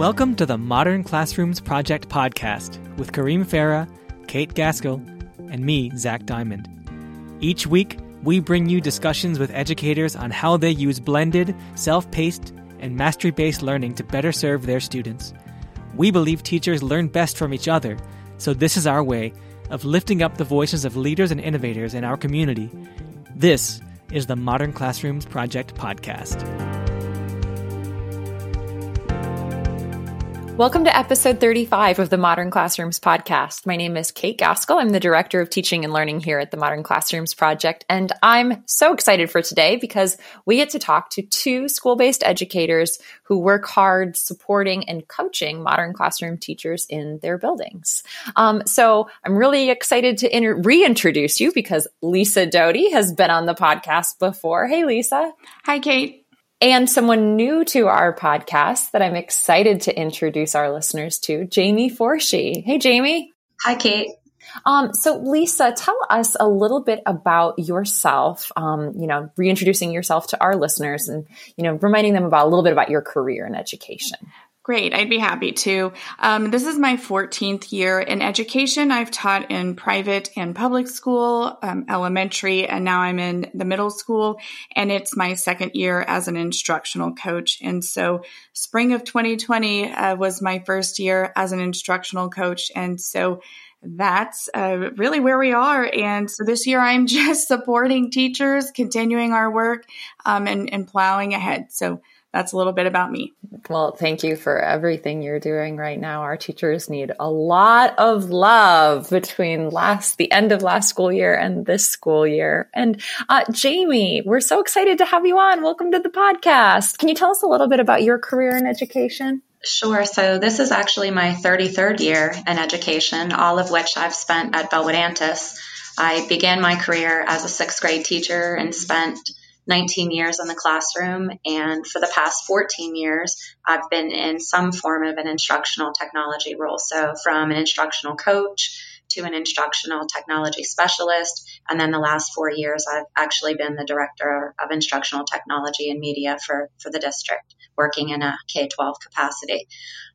Welcome to the Modern Classrooms Project podcast with Kareem Farah, Kate Gaskell, and me, Zach Diamond. Each week, we bring you discussions with educators on how they use blended, self paced, and mastery based learning to better serve their students. We believe teachers learn best from each other, so this is our way of lifting up the voices of leaders and innovators in our community. This is the Modern Classrooms Project podcast. Welcome to episode 35 of the Modern Classrooms podcast. My name is Kate Gaskell. I'm the Director of Teaching and Learning here at the Modern Classrooms Project. And I'm so excited for today because we get to talk to two school based educators who work hard supporting and coaching modern classroom teachers in their buildings. Um, so I'm really excited to inter- reintroduce you because Lisa Doty has been on the podcast before. Hey, Lisa. Hi, Kate and someone new to our podcast that I'm excited to introduce our listeners to, Jamie Forshee. Hey, Jamie. Hi, Kate. Um, so, Lisa, tell us a little bit about yourself. Um, you know, reintroducing yourself to our listeners, and you know, reminding them about a little bit about your career in education. Great, I'd be happy to. Um, this is my 14th year in education. I've taught in private and public school, um, elementary, and now I'm in the middle school. And it's my second year as an instructional coach. And so, spring of 2020 uh, was my first year as an instructional coach. And so, that's uh, really where we are. And so this year I'm just supporting teachers, continuing our work, um, and, and plowing ahead. So that's a little bit about me. Well, thank you for everything you're doing right now. Our teachers need a lot of love between last the end of last school year and this school year. And uh, Jamie, we're so excited to have you on. Welcome to the podcast. Can you tell us a little bit about your career in education? Sure. So this is actually my 33rd year in education, all of which I've spent at Bellwood Antis. I began my career as a sixth grade teacher and spent 19 years in the classroom. And for the past 14 years, I've been in some form of an instructional technology role. So from an instructional coach to an instructional technology specialist. And then the last four years, I've actually been the director of instructional technology and media for, for the district, working in a K 12 capacity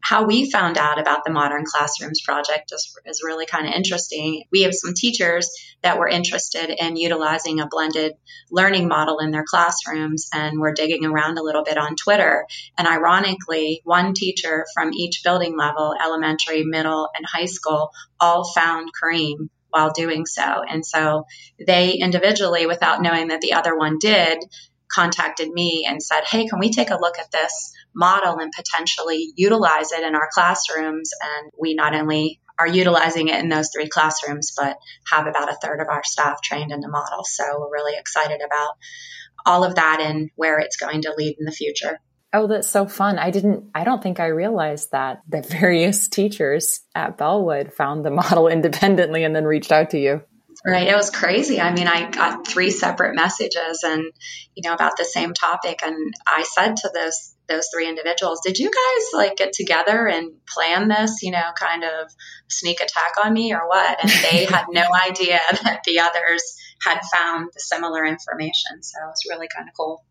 how we found out about the Modern Classrooms project is, is really kind of interesting. We have some teachers that were interested in utilizing a blended learning model in their classrooms, and we're digging around a little bit on Twitter. And ironically, one teacher from each building level, elementary, middle, and high school, all found Kareem while doing so. And so they individually, without knowing that the other one did, contacted me and said, Hey, can we take a look at this model and potentially utilize it in our classrooms? And we not only are utilizing it in those three classrooms, but have about a third of our staff trained in the model. So we're really excited about all of that and where it's going to lead in the future. Oh, that's so fun. I didn't, I don't think I realized that the various teachers at Bellwood found the model independently and then reached out to you. Right. It was crazy. I mean, I got three separate messages and, you know, about the same topic. And I said to those, those three individuals, did you guys like get together and plan this, you know, kind of sneak attack on me or what? And they had no idea that the others had found the similar information. So it was really kind of cool.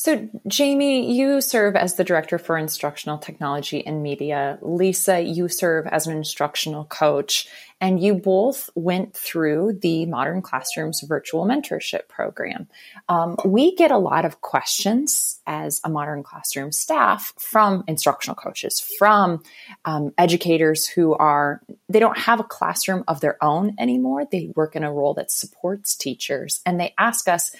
So, Jamie, you serve as the Director for Instructional Technology and Media. Lisa, you serve as an instructional coach, and you both went through the Modern Classrooms Virtual Mentorship Program. Um, we get a lot of questions as a Modern Classroom staff from instructional coaches, from um, educators who are, they don't have a classroom of their own anymore. They work in a role that supports teachers, and they ask us,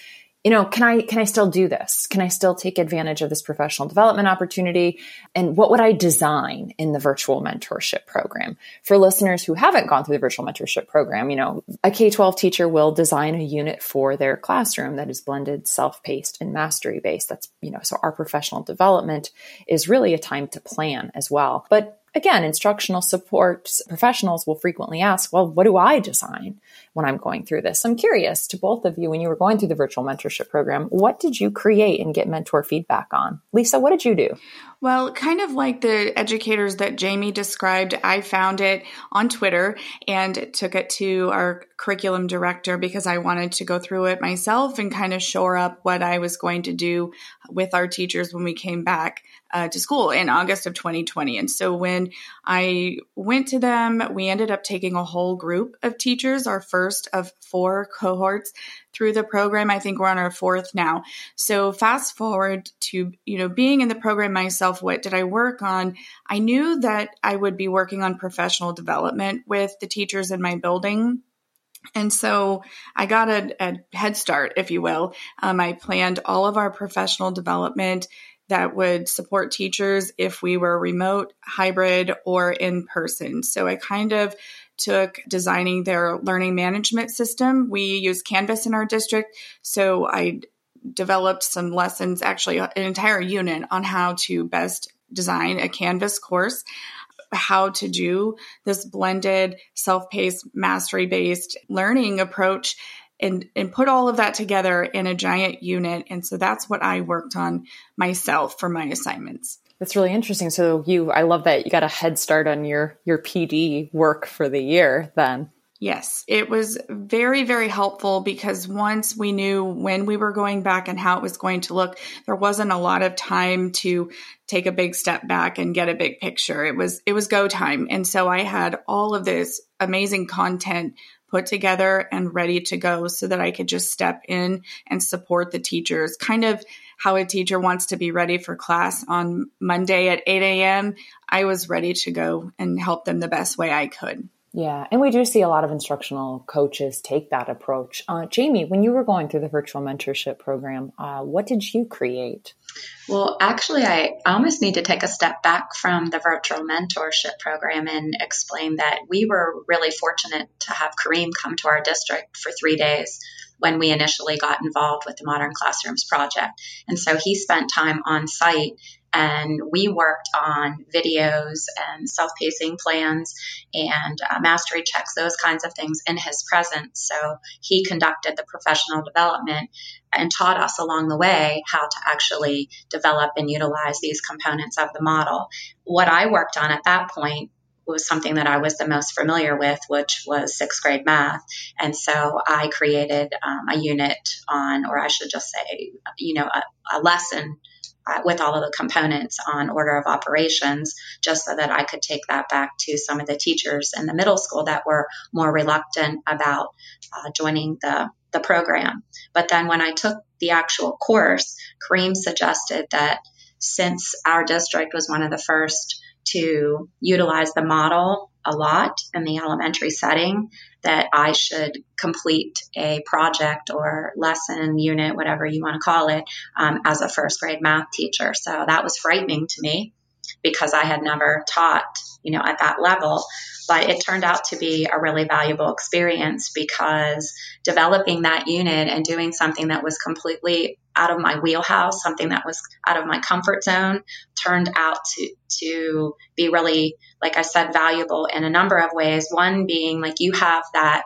you know, can I can I still do this? Can I still take advantage of this professional development opportunity? And what would I design in the virtual mentorship program? For listeners who haven't gone through the virtual mentorship program, you know, a K-12 teacher will design a unit for their classroom that is blended, self-paced, and mastery based. That's, you know, so our professional development is really a time to plan as well. But again, instructional support professionals will frequently ask, well, what do I design when I'm going through this? I'm curious to both of you, when you were going through the virtual mentorship program, what did you create and get mentor feedback on? Lisa, what did you do? Well, kind of like the educators that Jamie described, I found it on Twitter and took it to our curriculum director because I wanted to go through it myself and kind of shore up what I was going to do with our teachers when we came back uh, to school in August of 2020. And so when I went to them, we ended up taking a whole group of teachers, our first of four cohorts through the program. I think we're on our fourth now. So fast forward to, you know, being in the program myself, what did I work on? I knew that I would be working on professional development with the teachers in my building. And so I got a, a head start, if you will. Um, I planned all of our professional development that would support teachers if we were remote, hybrid, or in person. So I kind of took designing their learning management system. We use Canvas in our district. So I developed some lessons, actually, an entire unit on how to best design a Canvas course, how to do this blended, self paced, mastery based learning approach. And, and put all of that together in a giant unit. And so that's what I worked on myself for my assignments. That's really interesting. So you, I love that you got a head start on your your PD work for the year. Then, yes, it was very very helpful because once we knew when we were going back and how it was going to look, there wasn't a lot of time to take a big step back and get a big picture. It was it was go time, and so I had all of this amazing content put together and ready to go so that I could just step in and support the teachers. Kind of how a teacher wants to be ready for class on Monday at 8 a.m., I was ready to go and help them the best way I could. Yeah, and we do see a lot of instructional coaches take that approach. Uh, Jamie, when you were going through the virtual mentorship program, uh, what did you create? Well, actually, I almost need to take a step back from the virtual mentorship program and explain that we were really fortunate to have Kareem come to our district for three days when we initially got involved with the Modern Classrooms project. And so he spent time on site and we worked on videos and self pacing plans and uh, mastery checks, those kinds of things in his presence. So he conducted the professional development and taught us along the way how to actually develop and utilize these components of the model. What I worked on at that point was something that I was the most familiar with, which was sixth grade math. And so I created um, a unit on, or I should just say, you know, a, a lesson with all of the components on order of operations, just so that I could take that back to some of the teachers in the middle school that were more reluctant about uh, joining the, the program. But then when I took the actual course, Kareem suggested that since our district was one of the first to utilize the model a lot in the elementary setting that I should complete a project or lesson unit, whatever you want to call it, um, as a first grade math teacher. So that was frightening to me because I had never taught, you know, at that level. But it turned out to be a really valuable experience because developing that unit and doing something that was completely out of my wheelhouse, something that was out of my comfort zone, turned out to, to be really, like I said, valuable in a number of ways. One being like you have that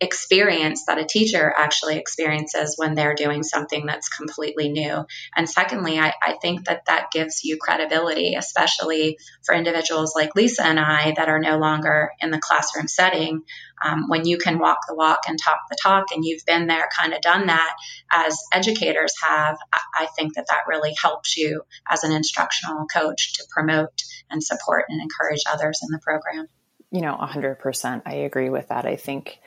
experience that a teacher actually experiences when they're doing something that's completely new. And secondly, I, I, think that that gives you credibility, especially for individuals like Lisa and I that are no longer in the classroom setting. Um, when you can walk the walk and talk the talk, and you've been there, kind of done that as educators have, I, I think that that really helps you as an instructional coach to promote and support and encourage others in the program. You know, 100%. I agree with that. I think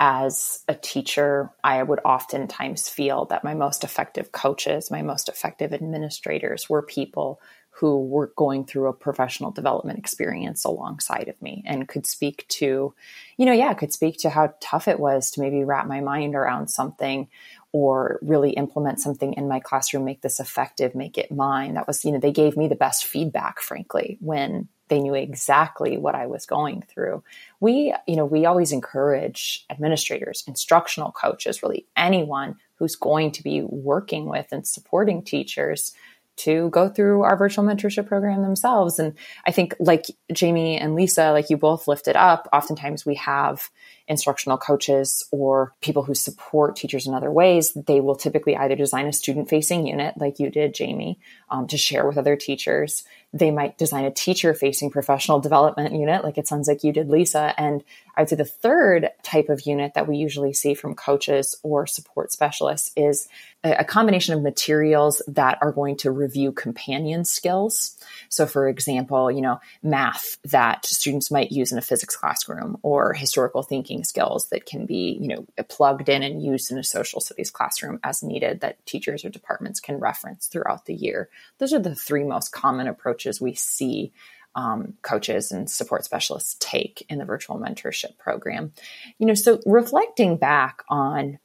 as a teacher, I would oftentimes feel that my most effective coaches, my most effective administrators were people who were going through a professional development experience alongside of me and could speak to, you know, yeah, could speak to how tough it was to maybe wrap my mind around something or really implement something in my classroom, make this effective, make it mine. That was, you know, they gave me the best feedback, frankly, when they knew exactly what I was going through. We, you know, we always encourage administrators, instructional coaches, really anyone who's going to be working with and supporting teachers to go through our virtual mentorship program themselves. And I think, like Jamie and Lisa, like you both lifted up, oftentimes we have instructional coaches or people who support teachers in other ways, they will typically either design a student facing unit like you did, Jamie, um, to share with other teachers. They might design a teacher facing professional development unit, like it sounds like you did, Lisa. And I would say the third type of unit that we usually see from coaches or support specialists is a combination of materials that are going to review companion skills. So, for example, you know, math that students might use in a physics classroom or historical thinking skills that can be, you know, plugged in and used in a social studies classroom as needed that teachers or departments can reference throughout the year. Those are the three most common approaches we see um, coaches and support specialists take in the virtual mentorship program. You know, so reflecting back on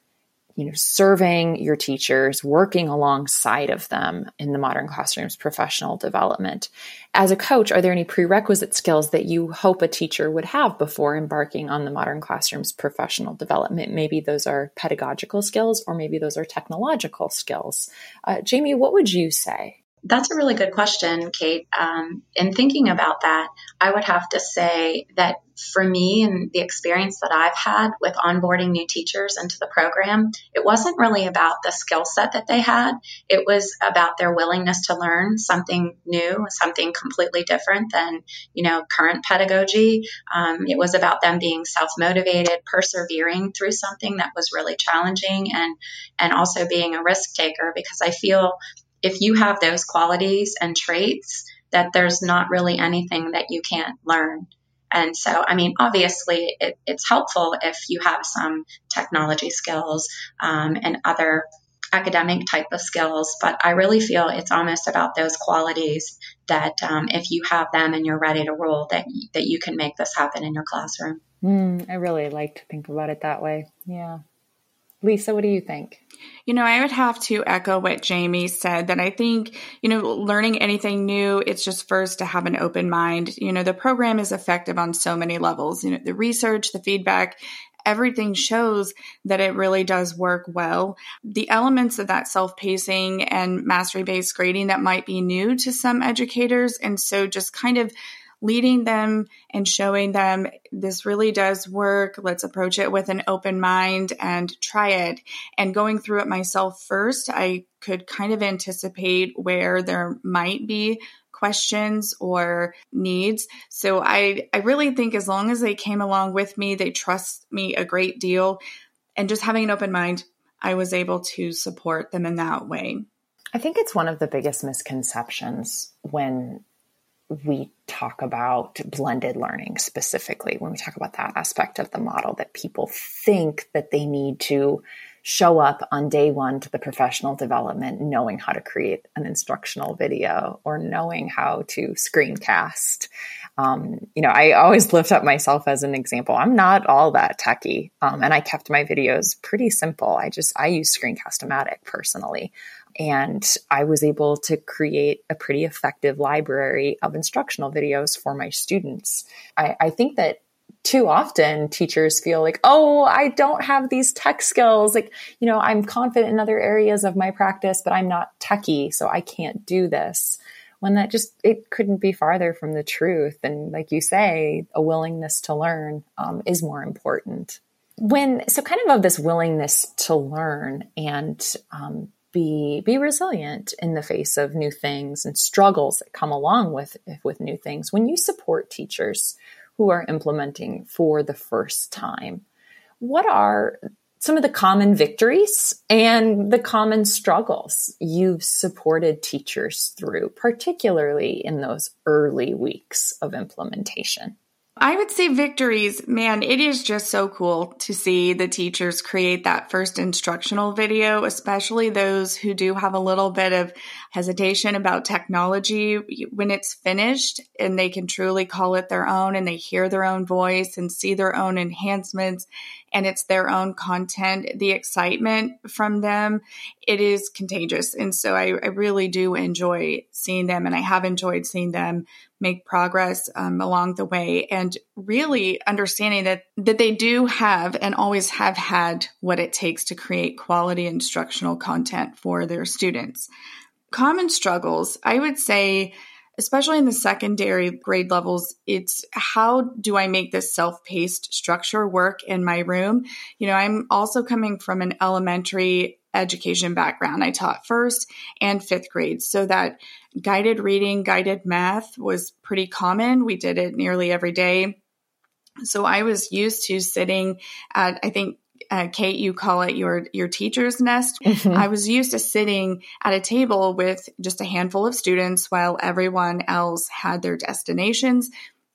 you know, serving your teachers, working alongside of them in the modern classroom's professional development. As a coach, are there any prerequisite skills that you hope a teacher would have before embarking on the modern classroom's professional development? Maybe those are pedagogical skills, or maybe those are technological skills. Uh, Jamie, what would you say? That's a really good question, Kate. Um, in thinking about that, I would have to say that for me and the experience that I've had with onboarding new teachers into the program, it wasn't really about the skill set that they had. It was about their willingness to learn something new, something completely different than, you know, current pedagogy. Um, it was about them being self-motivated, persevering through something that was really challenging and, and also being a risk taker because I feel if you have those qualities and traits, that there's not really anything that you can't learn. And so, I mean, obviously, it, it's helpful if you have some technology skills um, and other academic type of skills, but I really feel it's almost about those qualities that um, if you have them and you're ready to roll, that that you can make this happen in your classroom. Mm, I really like to think about it that way. Yeah. Lisa, what do you think? You know, I would have to echo what Jamie said that I think, you know, learning anything new, it's just first to have an open mind. You know, the program is effective on so many levels. You know, the research, the feedback, everything shows that it really does work well. The elements of that self pacing and mastery based grading that might be new to some educators. And so just kind of leading them and showing them this really does work. Let's approach it with an open mind and try it. And going through it myself first, I could kind of anticipate where there might be questions or needs. So I, I really think as long as they came along with me, they trust me a great deal. And just having an open mind, I was able to support them in that way. I think it's one of the biggest misconceptions when we talk about blended learning specifically when we talk about that aspect of the model that people think that they need to show up on day one to the professional development knowing how to create an instructional video or knowing how to screencast. Um, you know i always lift up myself as an example. I'm not all that techy um, and i kept my videos pretty simple. I just i use screencast-o-matic personally and I was able to create a pretty effective library of instructional videos for my students. I, I think that too often teachers feel like, oh, I don't have these tech skills. Like, you know, I'm confident in other areas of my practice, but I'm not techie, so I can't do this. When that just, it couldn't be farther from the truth. And like you say, a willingness to learn um, is more important. When, so kind of of this willingness to learn and um, be be resilient in the face of new things and struggles that come along with with new things. When you support teachers who are implementing for the first time what are some of the common victories and the common struggles you've supported teachers through particularly in those early weeks of implementation I would say victories, man, it is just so cool to see the teachers create that first instructional video, especially those who do have a little bit of hesitation about technology. When it's finished and they can truly call it their own and they hear their own voice and see their own enhancements and it's their own content, the excitement from them, it is contagious. And so I, I really do enjoy seeing them and I have enjoyed seeing them make progress um, along the way and really understanding that that they do have and always have had what it takes to create quality instructional content for their students common struggles i would say especially in the secondary grade levels, it's how do I make this self paced structure work in my room? You know, I'm also coming from an elementary education background. I taught first and fifth grade, so that guided reading, guided math was pretty common. We did it nearly every day. So I was used to sitting at, I think, uh, Kate, you call it your your teacher's nest. Mm-hmm. I was used to sitting at a table with just a handful of students while everyone else had their destinations.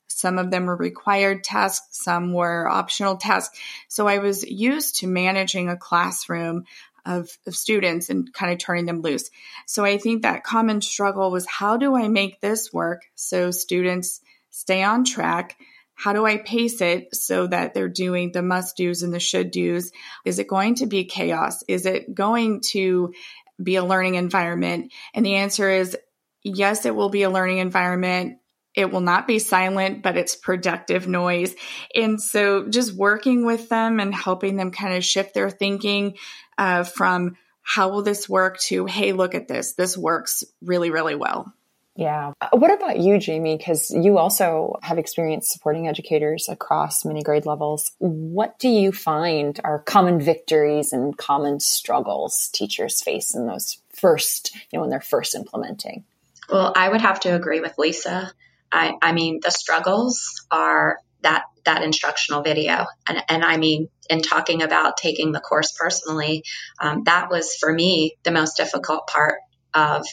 Some of them were required tasks, some were optional tasks. So I was used to managing a classroom of, of students and kind of turning them loose. So I think that common struggle was how do I make this work so students stay on track? How do I pace it so that they're doing the must do's and the should do's? Is it going to be chaos? Is it going to be a learning environment? And the answer is yes, it will be a learning environment. It will not be silent, but it's productive noise. And so just working with them and helping them kind of shift their thinking uh, from how will this work to, hey, look at this. This works really, really well. Yeah. Uh, what about you, Jamie? Because you also have experience supporting educators across many grade levels. What do you find are common victories and common struggles teachers face in those first, you know, when they're first implementing? Well, I would have to agree with Lisa. I, I mean, the struggles are that that instructional video, and, and I mean, in talking about taking the course personally, um, that was for me the most difficult part of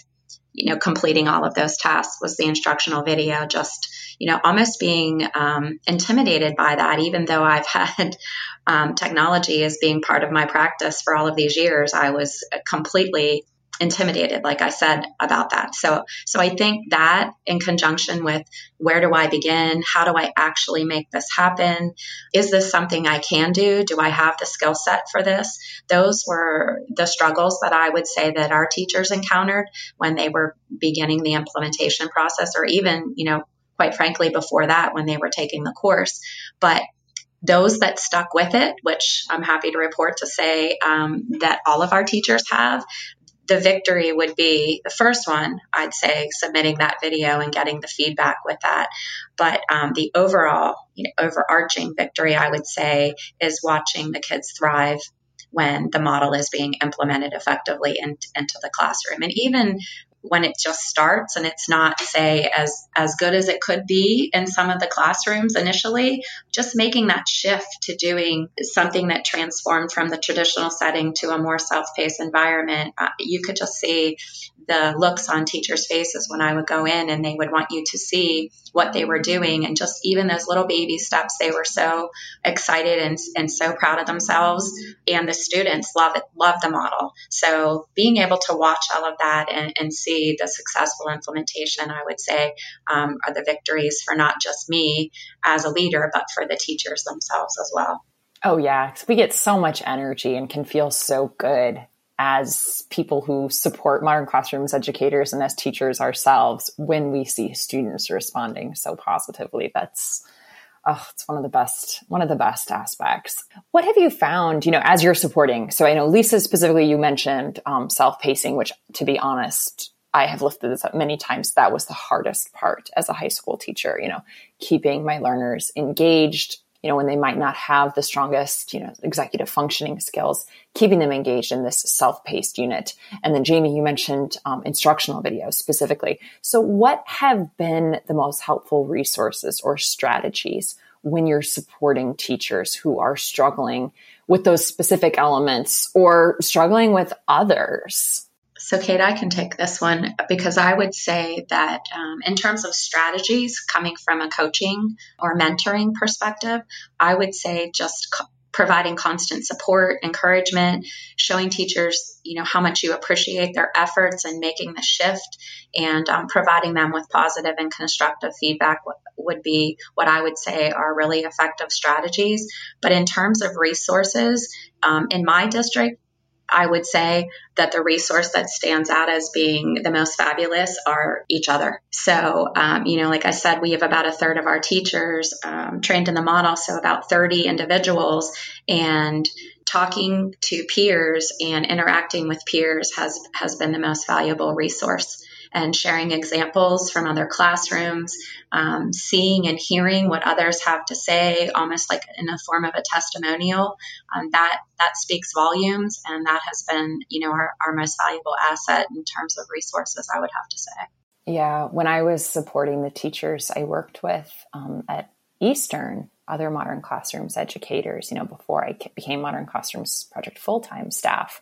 you know, completing all of those tasks was the instructional video. Just, you know, almost being um, intimidated by that, even though I've had um, technology as being part of my practice for all of these years, I was completely intimidated like i said about that. So so i think that in conjunction with where do i begin? How do i actually make this happen? Is this something i can do? Do i have the skill set for this? Those were the struggles that i would say that our teachers encountered when they were beginning the implementation process or even you know quite frankly before that when they were taking the course. But those that stuck with it, which I'm happy to report to say um, that all of our teachers have, the victory would be the first one, I'd say, submitting that video and getting the feedback with that. But um, the overall, you know, overarching victory, I would say, is watching the kids thrive when the model is being implemented effectively in, into the classroom. And even when it just starts and it's not say as as good as it could be in some of the classrooms initially just making that shift to doing something that transformed from the traditional setting to a more self-paced environment uh, you could just see the looks on teachers faces when i would go in and they would want you to see what they were doing and just even those little baby steps they were so excited and, and so proud of themselves and the students love it love the model so being able to watch all of that and, and see the successful implementation, I would say, um, are the victories for not just me as a leader, but for the teachers themselves as well. Oh, yeah. We get so much energy and can feel so good as people who support modern classrooms educators and as teachers ourselves when we see students responding so positively. That's oh, it's one of the best, one of the best aspects. What have you found, you know, as you're supporting? So I know Lisa specifically, you mentioned um, self-pacing, which to be honest, I have lifted this up many times. That was the hardest part as a high school teacher, you know, keeping my learners engaged, you know, when they might not have the strongest, you know, executive functioning skills, keeping them engaged in this self-paced unit. And then Jamie, you mentioned um, instructional videos specifically. So what have been the most helpful resources or strategies when you're supporting teachers who are struggling with those specific elements or struggling with others? So, Kate, I can take this one because I would say that um, in terms of strategies coming from a coaching or mentoring perspective, I would say just co- providing constant support, encouragement, showing teachers, you know, how much you appreciate their efforts and making the shift, and um, providing them with positive and constructive feedback would be what I would say are really effective strategies. But in terms of resources, um, in my district, I would say that the resource that stands out as being the most fabulous are each other. So, um, you know, like I said, we have about a third of our teachers um, trained in the model, so about 30 individuals, and talking to peers and interacting with peers has has been the most valuable resource. And sharing examples from other classrooms, um, seeing and hearing what others have to say, almost like in a form of a testimonial. Um, that that speaks volumes, and that has been, you know, our, our most valuable asset in terms of resources. I would have to say. Yeah, when I was supporting the teachers I worked with um, at Eastern, other modern classrooms educators, you know, before I became Modern Classrooms Project full time staff,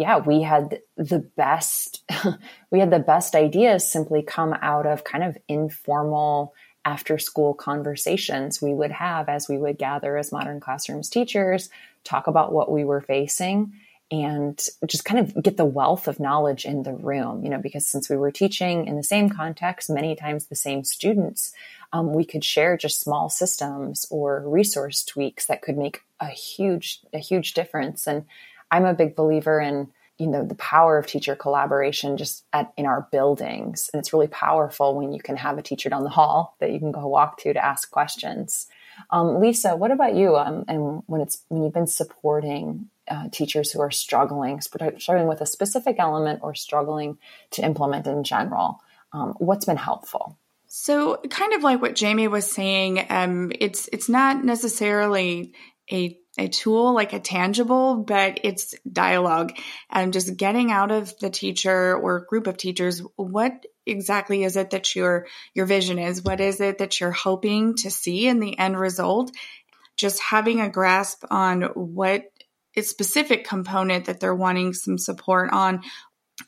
yeah, we had the best, we had the best ideas simply come out of kind of informal after school conversations we would have as we would gather as modern classrooms teachers, talk about what we were facing and just kind of get the wealth of knowledge in the room, you know, because since we were teaching in the same context, many times the same students, um, we could share just small systems or resource tweaks that could make a huge, a huge difference. And I'm a big believer in you know the power of teacher collaboration just at, in our buildings. And it's really powerful when you can have a teacher down the hall that you can go walk to to ask questions. Um, lisa what about you? Um, and when it's when you've been supporting uh, teachers who are struggling struggling with a specific element or struggling to implement in general um, what's been helpful? So kind of like what jamie was saying um, it's it's not necessarily a a tool like a tangible but it's dialogue. And just getting out of the teacher or group of teachers what exactly is it that your your vision is? What is it that you're hoping to see in the end result? Just having a grasp on what specific component that they're wanting some support on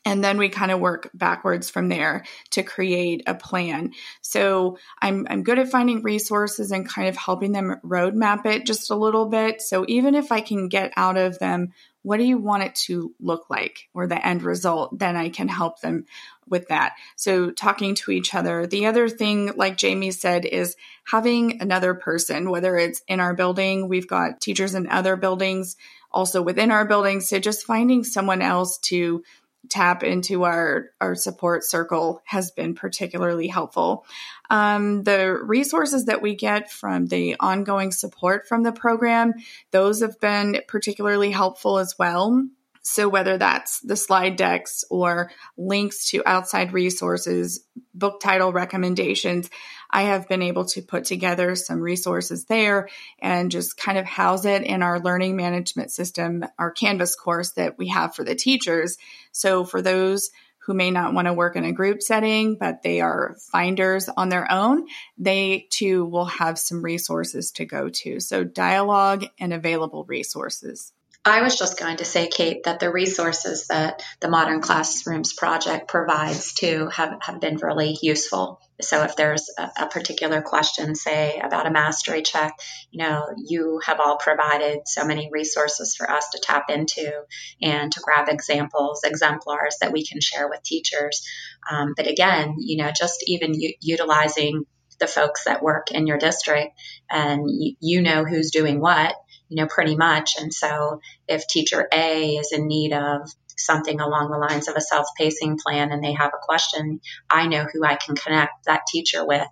and then we kind of work backwards from there to create a plan. So I'm, I'm good at finding resources and kind of helping them roadmap it just a little bit. So even if I can get out of them, what do you want it to look like or the end result? Then I can help them with that. So talking to each other. The other thing, like Jamie said, is having another person, whether it's in our building, we've got teachers in other buildings, also within our building. So just finding someone else to tap into our our support circle has been particularly helpful. Um, the resources that we get from the ongoing support from the program, those have been particularly helpful as well. So, whether that's the slide decks or links to outside resources, book title recommendations, I have been able to put together some resources there and just kind of house it in our learning management system, our Canvas course that we have for the teachers. So, for those who may not want to work in a group setting, but they are finders on their own, they too will have some resources to go to. So, dialogue and available resources. I was just going to say, Kate, that the resources that the Modern Classrooms Project provides too have, have been really useful. So if there's a, a, particular question, say about a mastery check, you know, you have all provided so many resources for us to tap into and to grab examples, exemplars that we can share with teachers. Um, but again, you know, just even u- utilizing the folks that work in your district and you know who's doing what you know, pretty much. And so if teacher A is in need of something along the lines of a self pacing plan and they have a question, I know who I can connect that teacher with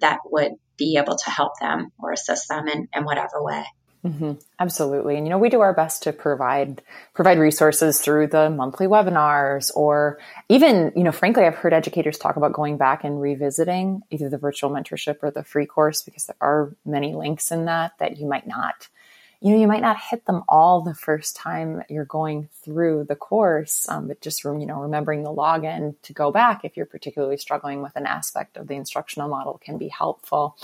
that would be able to help them or assist them in, in whatever way. Mm-hmm. Absolutely, and you know we do our best to provide provide resources through the monthly webinars, or even you know, frankly, I've heard educators talk about going back and revisiting either the virtual mentorship or the free course because there are many links in that that you might not you know, you might not hit them all the first time you're going through the course, um, but just, you know, remembering the login to go back if you're particularly struggling with an aspect of the instructional model can be helpful.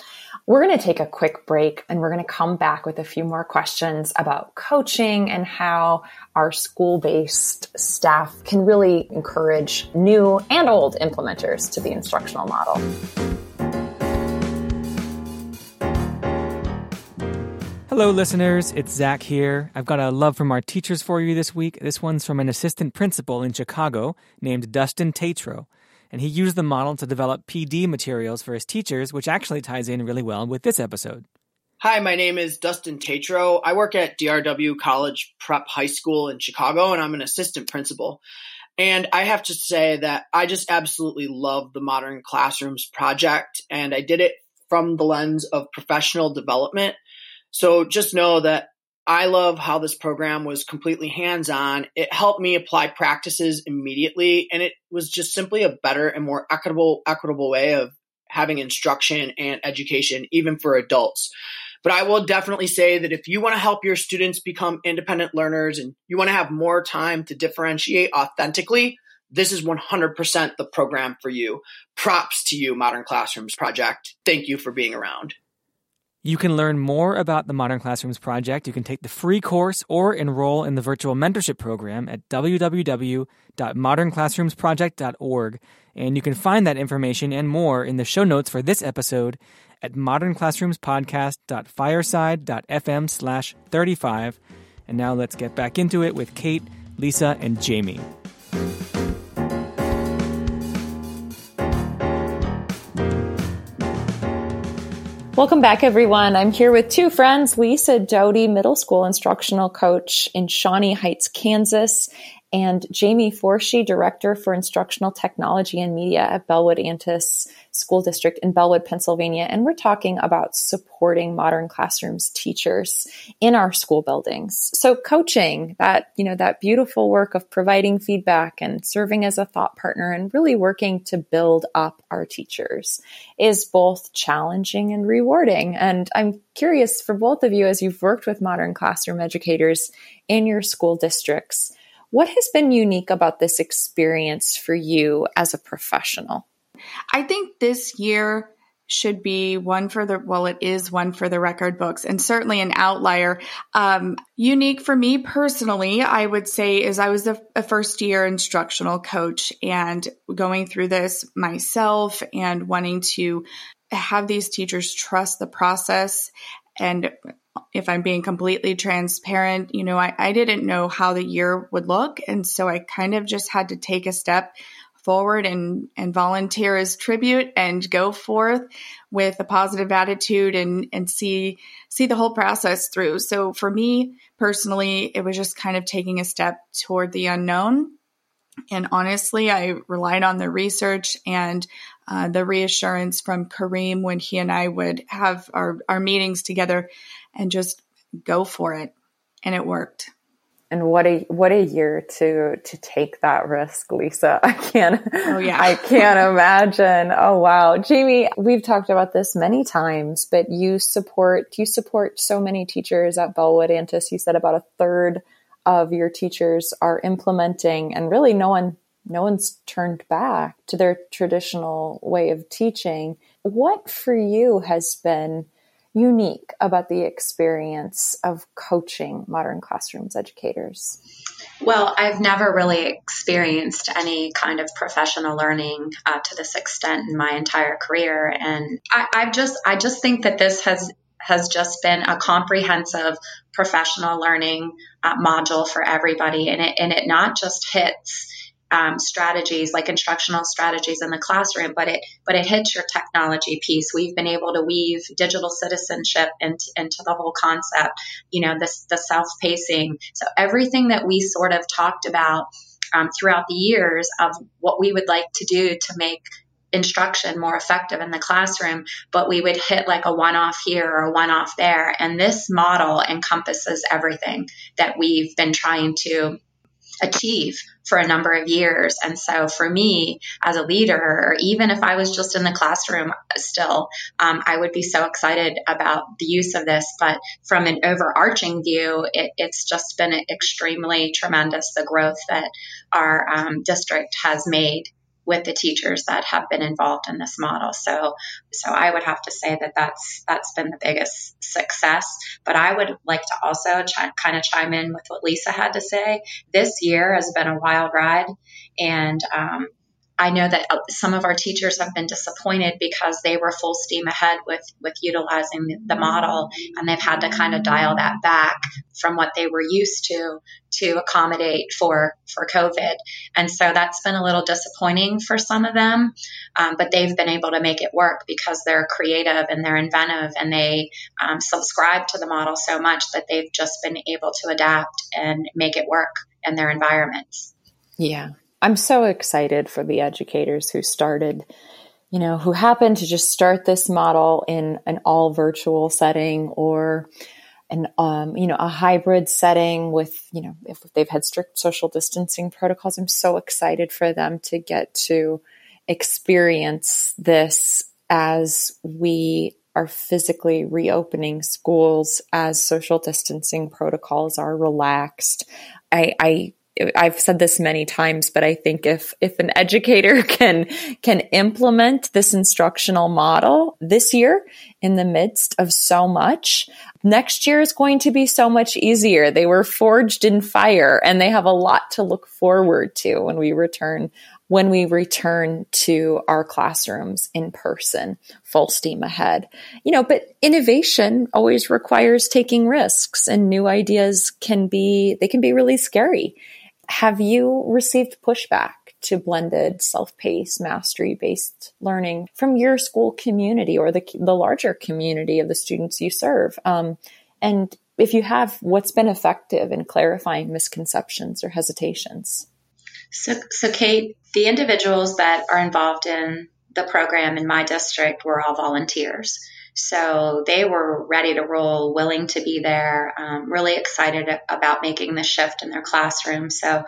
We're going to take a quick break and we're going to come back with a few more questions about coaching and how our school based staff can really encourage new and old implementers to the instructional model. Hello, listeners. It's Zach here. I've got a love from our teachers for you this week. This one's from an assistant principal in Chicago named Dustin Tatro. And he used the model to develop PD materials for his teachers, which actually ties in really well with this episode. Hi, my name is Dustin Tatro. I work at DRW College Prep High School in Chicago, and I'm an assistant principal. And I have to say that I just absolutely love the Modern Classrooms project, and I did it from the lens of professional development so just know that I love how this program was completely hands on. It helped me apply practices immediately, and it was just simply a better and more equitable, equitable way of having instruction and education, even for adults. But I will definitely say that if you want to help your students become independent learners and you want to have more time to differentiate authentically, this is 100% the program for you. Props to you, Modern Classrooms Project. Thank you for being around. You can learn more about the Modern Classrooms Project. You can take the free course or enroll in the virtual mentorship program at www.modernclassroomsproject.org. And you can find that information and more in the show notes for this episode at modernclassroomspodcast.fireside.fm slash 35. And now let's get back into it with Kate, Lisa, and Jamie. Welcome back, everyone. I'm here with two friends, Lisa Doty, middle school instructional coach in Shawnee Heights, Kansas, and Jamie Forshee, Director for Instructional Technology and Media at Bellwood Antis School District in Bellwood, Pennsylvania. And we're talking about supporting modern classrooms teachers in our school buildings. So coaching, that, you know, that beautiful work of providing feedback and serving as a thought partner and really working to build up our teachers is both challenging and rewarding. And I'm curious for both of you as you've worked with modern classroom educators in your school districts what has been unique about this experience for you as a professional? I think this year should be one for the well it is one for the record books and certainly an outlier um, unique for me personally i would say is i was a, a, first year instructional coach and going through this myself and wanting to have these teachers trust the process and if I'm being completely transparent, you know, I, I didn't know how the year would look. And so I kind of just had to take a step forward and, and volunteer as tribute and go forth with a positive attitude and, and see, see the whole process through. So for me personally, it was just kind of taking a step toward the unknown. And honestly, I relied on the research and uh, the reassurance from Kareem when he and I would have our, our meetings together and just go for it. And it worked. And what a what a year to to take that risk, Lisa. I can't oh, yeah. I can't imagine. Oh wow. Jamie, we've talked about this many times, but you support you support so many teachers at Bellwood Antis. You said about a third of your teachers are implementing and really no one no one's turned back to their traditional way of teaching. What for you has been unique about the experience of coaching modern classrooms educators? Well, I've never really experienced any kind of professional learning uh, to this extent in my entire career, and I, I just I just think that this has has just been a comprehensive professional learning uh, module for everybody, and it and it not just hits um, strategies like instructional strategies in the classroom, but it but it hits your technology piece. We've been able to weave digital citizenship into, into the whole concept. You know, this the self pacing. So everything that we sort of talked about um, throughout the years of what we would like to do to make instruction more effective in the classroom, but we would hit like a one off here or a one off there. And this model encompasses everything that we've been trying to achieve for a number of years. And so for me as a leader, or even if I was just in the classroom still, um, I would be so excited about the use of this. But from an overarching view, it, it's just been extremely tremendous the growth that our um, district has made with the teachers that have been involved in this model. So, so I would have to say that that's that's been the biggest success. But I would like to also ch- kind of chime in with what Lisa had to say. This year has been a wild ride, and um, I know that uh, some of our teachers have been disappointed because they were full steam ahead with with utilizing the model, and they've had to kind of dial that back from what they were used to to accommodate for for COVID. And so that's been a little disappointing for some of them, um, but they've been able to make it work because they're creative and they're inventive and they um, subscribe to the model so much that they've just been able to adapt and make it work in their environments. Yeah, I'm so excited for the educators who started, you know, who happened to just start this model in an all virtual setting or an um, you know a hybrid setting with you know if they've had strict social distancing protocols. I'm so excited for them to get to experience this as we are physically reopening schools as social distancing protocols are relaxed. I i I've said this many times, but I think if if an educator can can implement this instructional model this year in the midst of so much, next year is going to be so much easier. They were forged in fire and they have a lot to look forward to when we return when we return to our classrooms in person, full steam ahead. You know, but innovation always requires taking risks and new ideas can be, they can be really scary. Have you received pushback to blended self-paced mastery-based learning from your school community or the, the larger community of the students you serve? Um, and if you have, what's been effective in clarifying misconceptions or hesitations? So, so Kate, the individuals that are involved in the program in my district were all volunteers. So they were ready to roll, willing to be there, um, really excited about making the shift in their classroom. So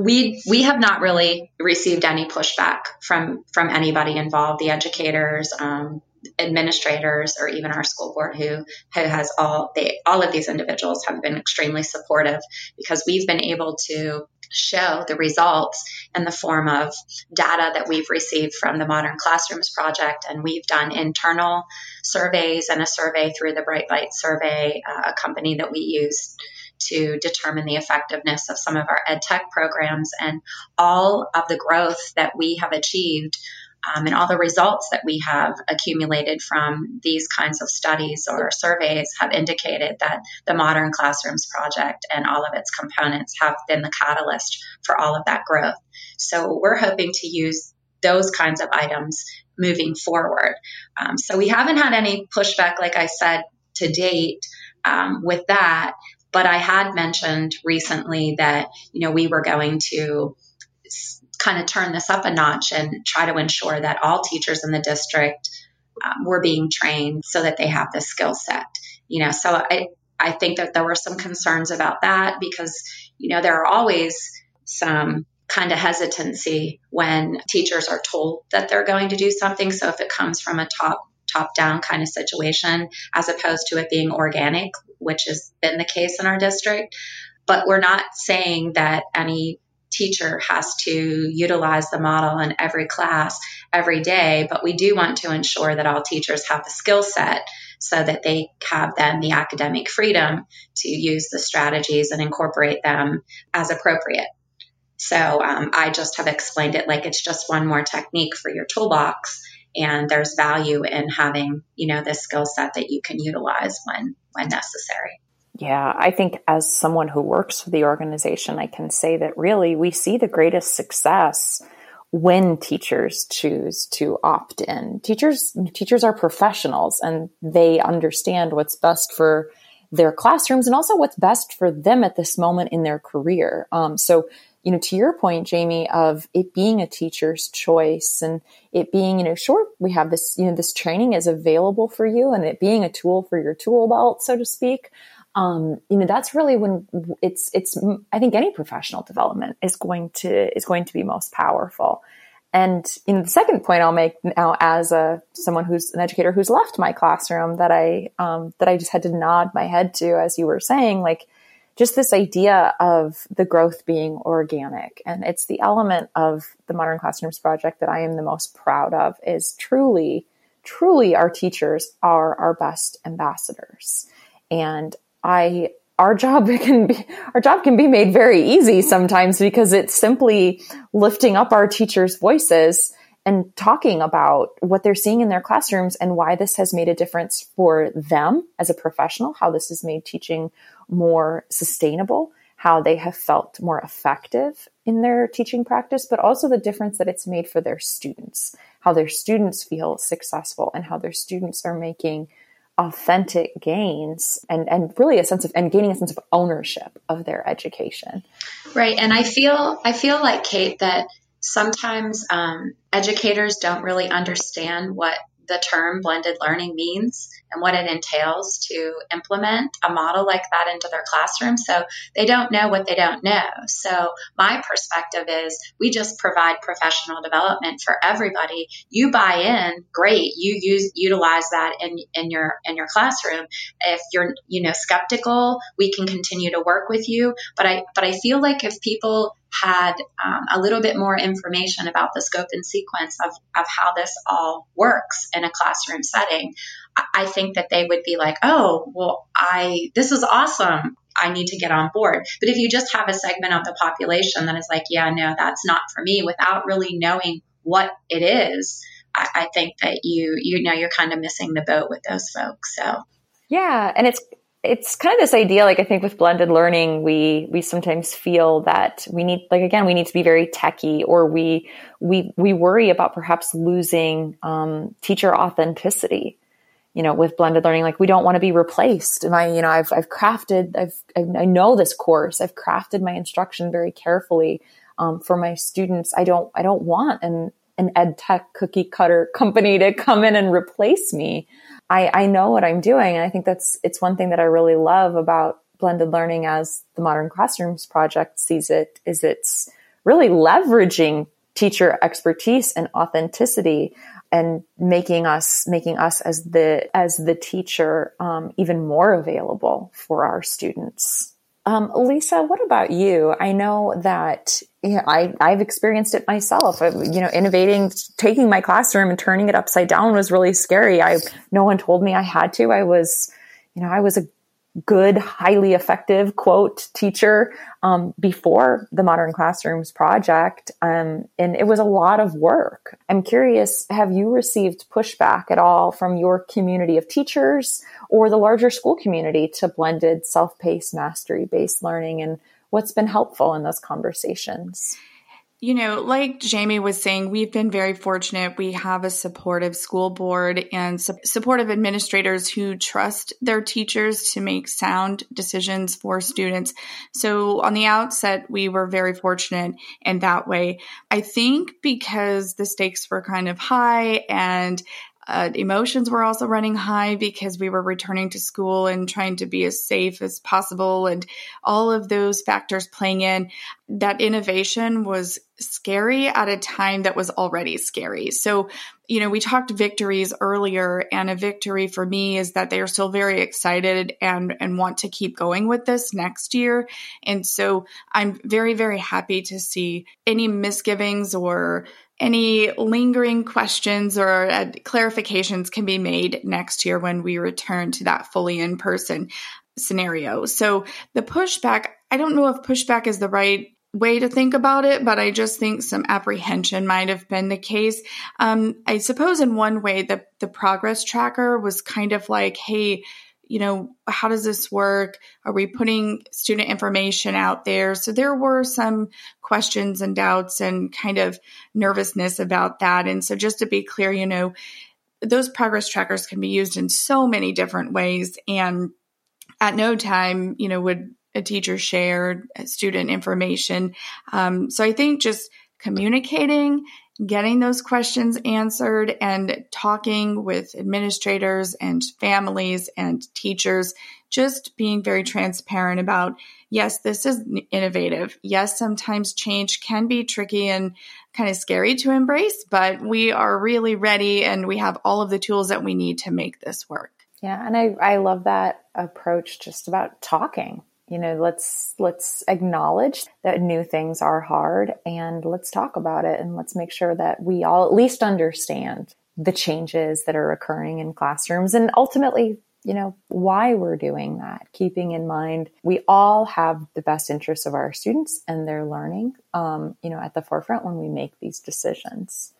we we have not really received any pushback from from anybody involved, the educators, um, administrators, or even our school board, who who has all they all of these individuals have been extremely supportive because we've been able to show the results in the form of data that we've received from the Modern Classrooms Project. And we've done internal surveys and a survey through the Bright Light Survey, uh, a company that we use to determine the effectiveness of some of our ed tech programs and all of the growth that we have achieved um, and all the results that we have accumulated from these kinds of studies or surveys have indicated that the Modern Classrooms Project and all of its components have been the catalyst for all of that growth. So we're hoping to use those kinds of items moving forward. Um, so we haven't had any pushback, like I said, to date um, with that. But I had mentioned recently that, you know, we were going to kind of turn this up a notch and try to ensure that all teachers in the district um, were being trained so that they have the skill set. You know, so I, I think that there were some concerns about that because, you know, there are always some kind of hesitancy when teachers are told that they're going to do something. So if it comes from a top top down kind of situation as opposed to it being organic, which has been the case in our district. But we're not saying that any teacher has to utilize the model in every class every day, but we do want to ensure that all teachers have the skill set so that they have then the academic freedom to use the strategies and incorporate them as appropriate. So um, I just have explained it like it's just one more technique for your toolbox, and there's value in having you know this skill set that you can utilize when when necessary. Yeah, I think as someone who works for the organization, I can say that really we see the greatest success when teachers choose to opt in. Teachers teachers are professionals and they understand what's best for their classrooms and also what's best for them at this moment in their career. Um, so, you know, to your point, Jamie, of it being a teacher's choice and it being, you know, sure, we have this, you know, this training is available for you and it being a tool for your tool belt, so to speak um, you know that's really when it's it's i think any professional development is going to is going to be most powerful. And know the second point i'll make now as a someone who's an educator who's left my classroom that i um, that i just had to nod my head to as you were saying like just this idea of the growth being organic. And it's the element of the modern classrooms project that i am the most proud of is truly truly our teachers are our best ambassadors. And I our job can be our job can be made very easy sometimes because it's simply lifting up our teachers' voices and talking about what they're seeing in their classrooms and why this has made a difference for them as a professional, how this has made teaching more sustainable, how they have felt more effective in their teaching practice, but also the difference that it's made for their students, how their students feel successful and how their students are making authentic gains and, and really a sense of and gaining a sense of ownership of their education. Right. And i feel i feel like kate that sometimes um, educators don't really understand what the term blended learning means and what it entails to implement a model like that into their classroom. So they don't know what they don't know. So my perspective is we just provide professional development for everybody. You buy in, great. You use utilize that in in your in your classroom. If you're you know skeptical, we can continue to work with you. But I but I feel like if people had um, a little bit more information about the scope and sequence of, of how this all works in a classroom setting, I think that they would be like, oh, well, I, this is awesome. I need to get on board. But if you just have a segment of the population that is like, yeah, no, that's not for me without really knowing what it is, I, I think that you, you know, you're kind of missing the boat with those folks. So, yeah. And it's, it's kind of this idea like i think with blended learning we we sometimes feel that we need like again we need to be very techy or we we we worry about perhaps losing um, teacher authenticity you know with blended learning. Like we don't want to be replaced. And i you know i've i've crafted i've i know this course. I've crafted my instruction very carefully um, for my students. I don't i don't want an an ed tech cookie cutter company to come in and replace me I, I know what I'm doing. And I think that's, it's one thing that I really love about blended learning as the modern classrooms project sees it is it's really leveraging teacher expertise and authenticity and making us making us as the as the teacher um, even more available for our students um, Lisa, what about you? I know that you know, I, I've experienced it myself. I, you know, innovating, taking my classroom and turning it upside down was really scary. I, no one told me I had to. I was, you know, I was a good, highly effective quote teacher um, before the Modern Classrooms project, um, and it was a lot of work. I'm curious: Have you received pushback at all from your community of teachers or the larger school community to blended self-paced mastery-based learning, and what's been helpful in those conversations? You know, like Jamie was saying, we've been very fortunate. We have a supportive school board and su- supportive administrators who trust their teachers to make sound decisions for students. So on the outset, we were very fortunate in that way. I think because the stakes were kind of high and uh, emotions were also running high because we were returning to school and trying to be as safe as possible, and all of those factors playing in. That innovation was scary at a time that was already scary. So, you know, we talked victories earlier, and a victory for me is that they are still very excited and and want to keep going with this next year. And so, I'm very very happy to see any misgivings or any lingering questions or uh, clarifications can be made next year when we return to that fully in person scenario. So the pushback, I don't know if pushback is the right way to think about it, but I just think some apprehension might have been the case. Um, I suppose in one way, the the progress tracker was kind of like, hey, you know, how does this work? Are we putting student information out there? So there were some questions and doubts and kind of nervousness about that. And so just to be clear, you know, those progress trackers can be used in so many different ways. And at no time, you know, would a teacher share student information. Um, so I think just communicating getting those questions answered and talking with administrators and families and teachers, just being very transparent about yes, this is innovative. Yes, sometimes change can be tricky and kind of scary to embrace, but we are really ready and we have all of the tools that we need to make this work. Yeah, and I, I love that approach just about talking you know let's let's acknowledge that new things are hard and let's talk about it and let's make sure that we all at least understand the changes that are occurring in classrooms and ultimately you know why we're doing that keeping in mind we all have the best interests of our students and their learning um, you know at the forefront when we make these decisions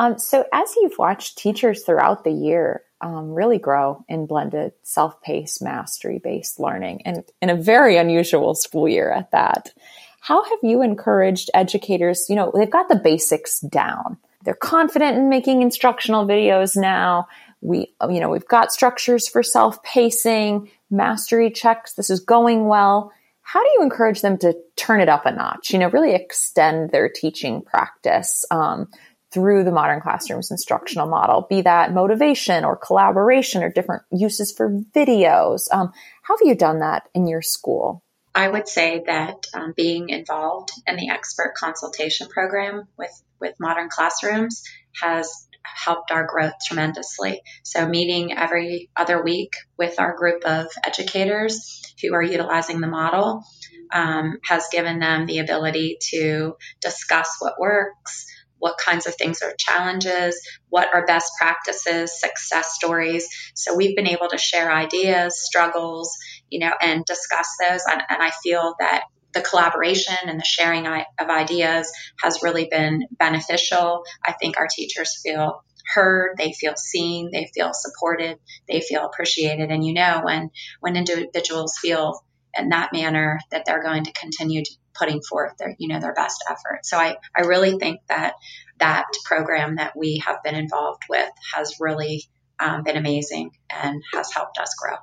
um, so as you've watched teachers throughout the year um, really grow in blended self-paced mastery-based learning and in a very unusual school year at that. How have you encouraged educators? You know, they've got the basics down. They're confident in making instructional videos now. We, you know, we've got structures for self-pacing, mastery checks. This is going well. How do you encourage them to turn it up a notch? You know, really extend their teaching practice um, through the modern classrooms instructional model, be that motivation or collaboration or different uses for videos. Um, how have you done that in your school? I would say that um, being involved in the expert consultation program with, with modern classrooms has helped our growth tremendously. So, meeting every other week with our group of educators who are utilizing the model um, has given them the ability to discuss what works, what kinds of things are challenges, what are best practices, success stories. So we've been able to share ideas, struggles, you know, and discuss those. And, and I feel that the collaboration and the sharing of ideas has really been beneficial. I think our teachers feel heard, they feel seen, they feel supported, they feel appreciated. And you know, when when individuals feel in that manner that they're going to continue to putting forth their you know their best effort. So i i really think that that program that we have been involved with has really um, been amazing and has helped us grow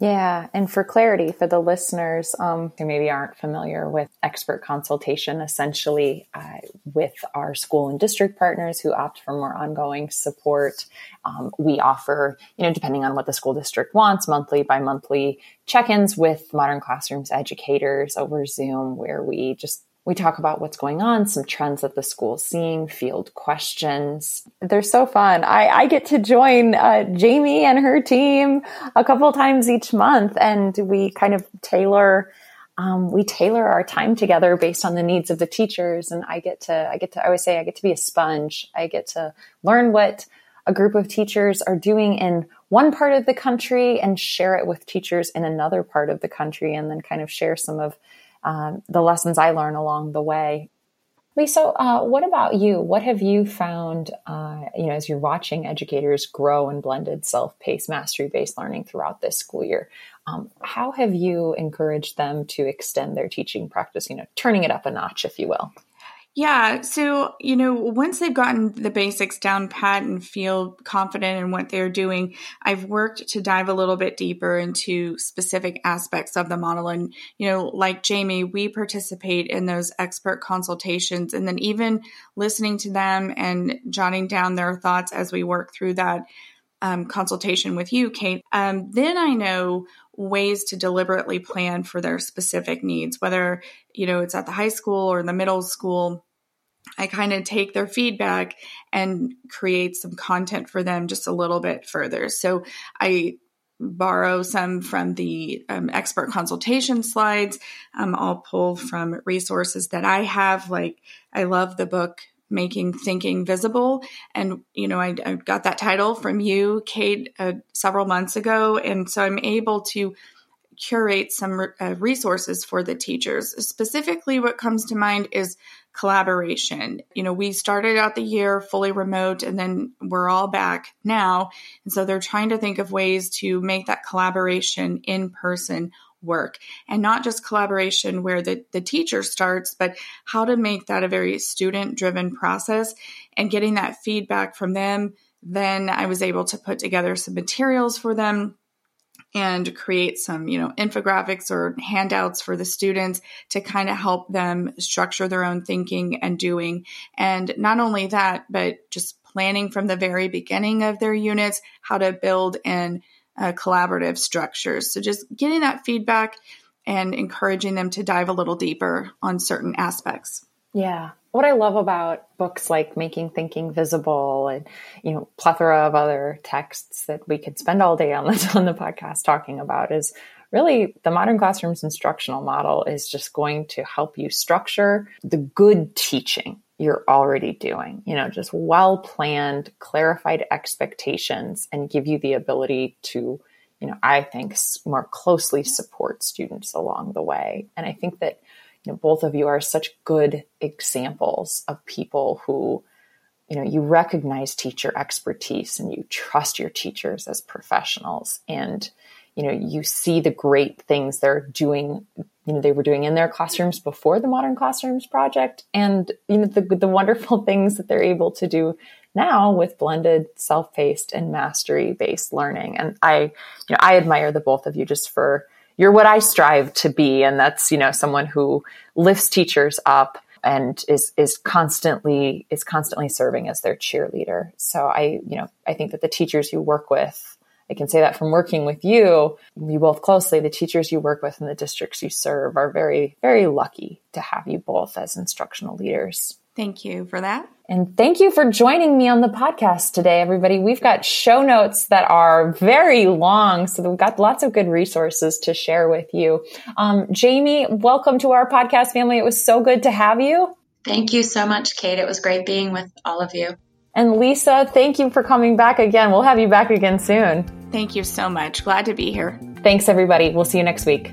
yeah, and for clarity for the listeners um, who maybe aren't familiar with expert consultation, essentially uh, with our school and district partners who opt for more ongoing support, um, we offer, you know, depending on what the school district wants, monthly by monthly check-ins with modern classrooms educators over Zoom, where we just we talk about what's going on, some trends that the school's seeing, field questions. They're so fun. I, I get to join uh, Jamie and her team a couple times each month, and we kind of tailor. Um, we tailor our time together based on the needs of the teachers, and I get to. I get to. I always say I get to be a sponge. I get to learn what a group of teachers are doing in one part of the country and share it with teachers in another part of the country, and then kind of share some of um, the lessons I learn along the way. Lisa, uh, what about you? What have you found, uh, you know, as you're watching educators grow in blended self-paced mastery-based learning throughout this school year? Um, how have you encouraged them to extend their teaching practice, you know, turning it up a notch, if you will? Yeah. So, you know, once they've gotten the basics down pat and feel confident in what they're doing, I've worked to dive a little bit deeper into specific aspects of the model. And, you know, like Jamie, we participate in those expert consultations and then even listening to them and jotting down their thoughts as we work through that um, consultation with you, Kate. Um, then I know ways to deliberately plan for their specific needs, whether, you know, it's at the high school or the middle school I kind of take their feedback and create some content for them just a little bit further. So I borrow some from the um, expert consultation slides. Um, I'll pull from resources that I have. Like I love the book making thinking visible and you know I, I got that title from you kate uh, several months ago and so i'm able to curate some uh, resources for the teachers specifically what comes to mind is collaboration. You know, we started out the year fully remote and then we're all back now. And so they're trying to think of ways to make that collaboration in person work and not just collaboration where the, the teacher starts, but how to make that a very student driven process and getting that feedback from them. Then I was able to put together some materials for them and create some, you know, infographics or handouts for the students to kind of help them structure their own thinking and doing. And not only that, but just planning from the very beginning of their units how to build in uh, collaborative structures. So just getting that feedback and encouraging them to dive a little deeper on certain aspects. Yeah what I love about books like Making Thinking Visible and you know plethora of other texts that we could spend all day on the on the podcast talking about is really the modern classrooms instructional model is just going to help you structure the good teaching you're already doing. You know, just well planned, clarified expectations and give you the ability to you know, I think more closely support students along the way. And I think that you know, both of you are such good examples of people who, you know, you recognize teacher expertise and you trust your teachers as professionals and, you know, you see the great things they're doing, you know, they were doing in their classrooms before the Modern Classrooms project and, you know, the, the wonderful things that they're able to do now with blended self-paced and mastery based learning. And I, you know, I admire the both of you just for, you're what I strive to be. And that's, you know, someone who lifts teachers up and is is constantly is constantly serving as their cheerleader. So I, you know, I think that the teachers you work with I can say that from working with you, you both closely, the teachers you work with and the districts you serve are very, very lucky to have you both as instructional leaders. Thank you for that. And thank you for joining me on the podcast today, everybody. We've got show notes that are very long, so we've got lots of good resources to share with you. Um, Jamie, welcome to our podcast family. It was so good to have you. Thank you so much, Kate. It was great being with all of you. And Lisa, thank you for coming back again. We'll have you back again soon. Thank you so much. Glad to be here. Thanks, everybody. We'll see you next week.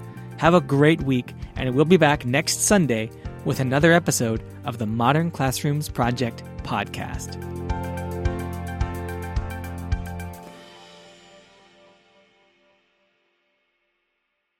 Have a great week, and we'll be back next Sunday with another episode of the Modern Classrooms Project podcast.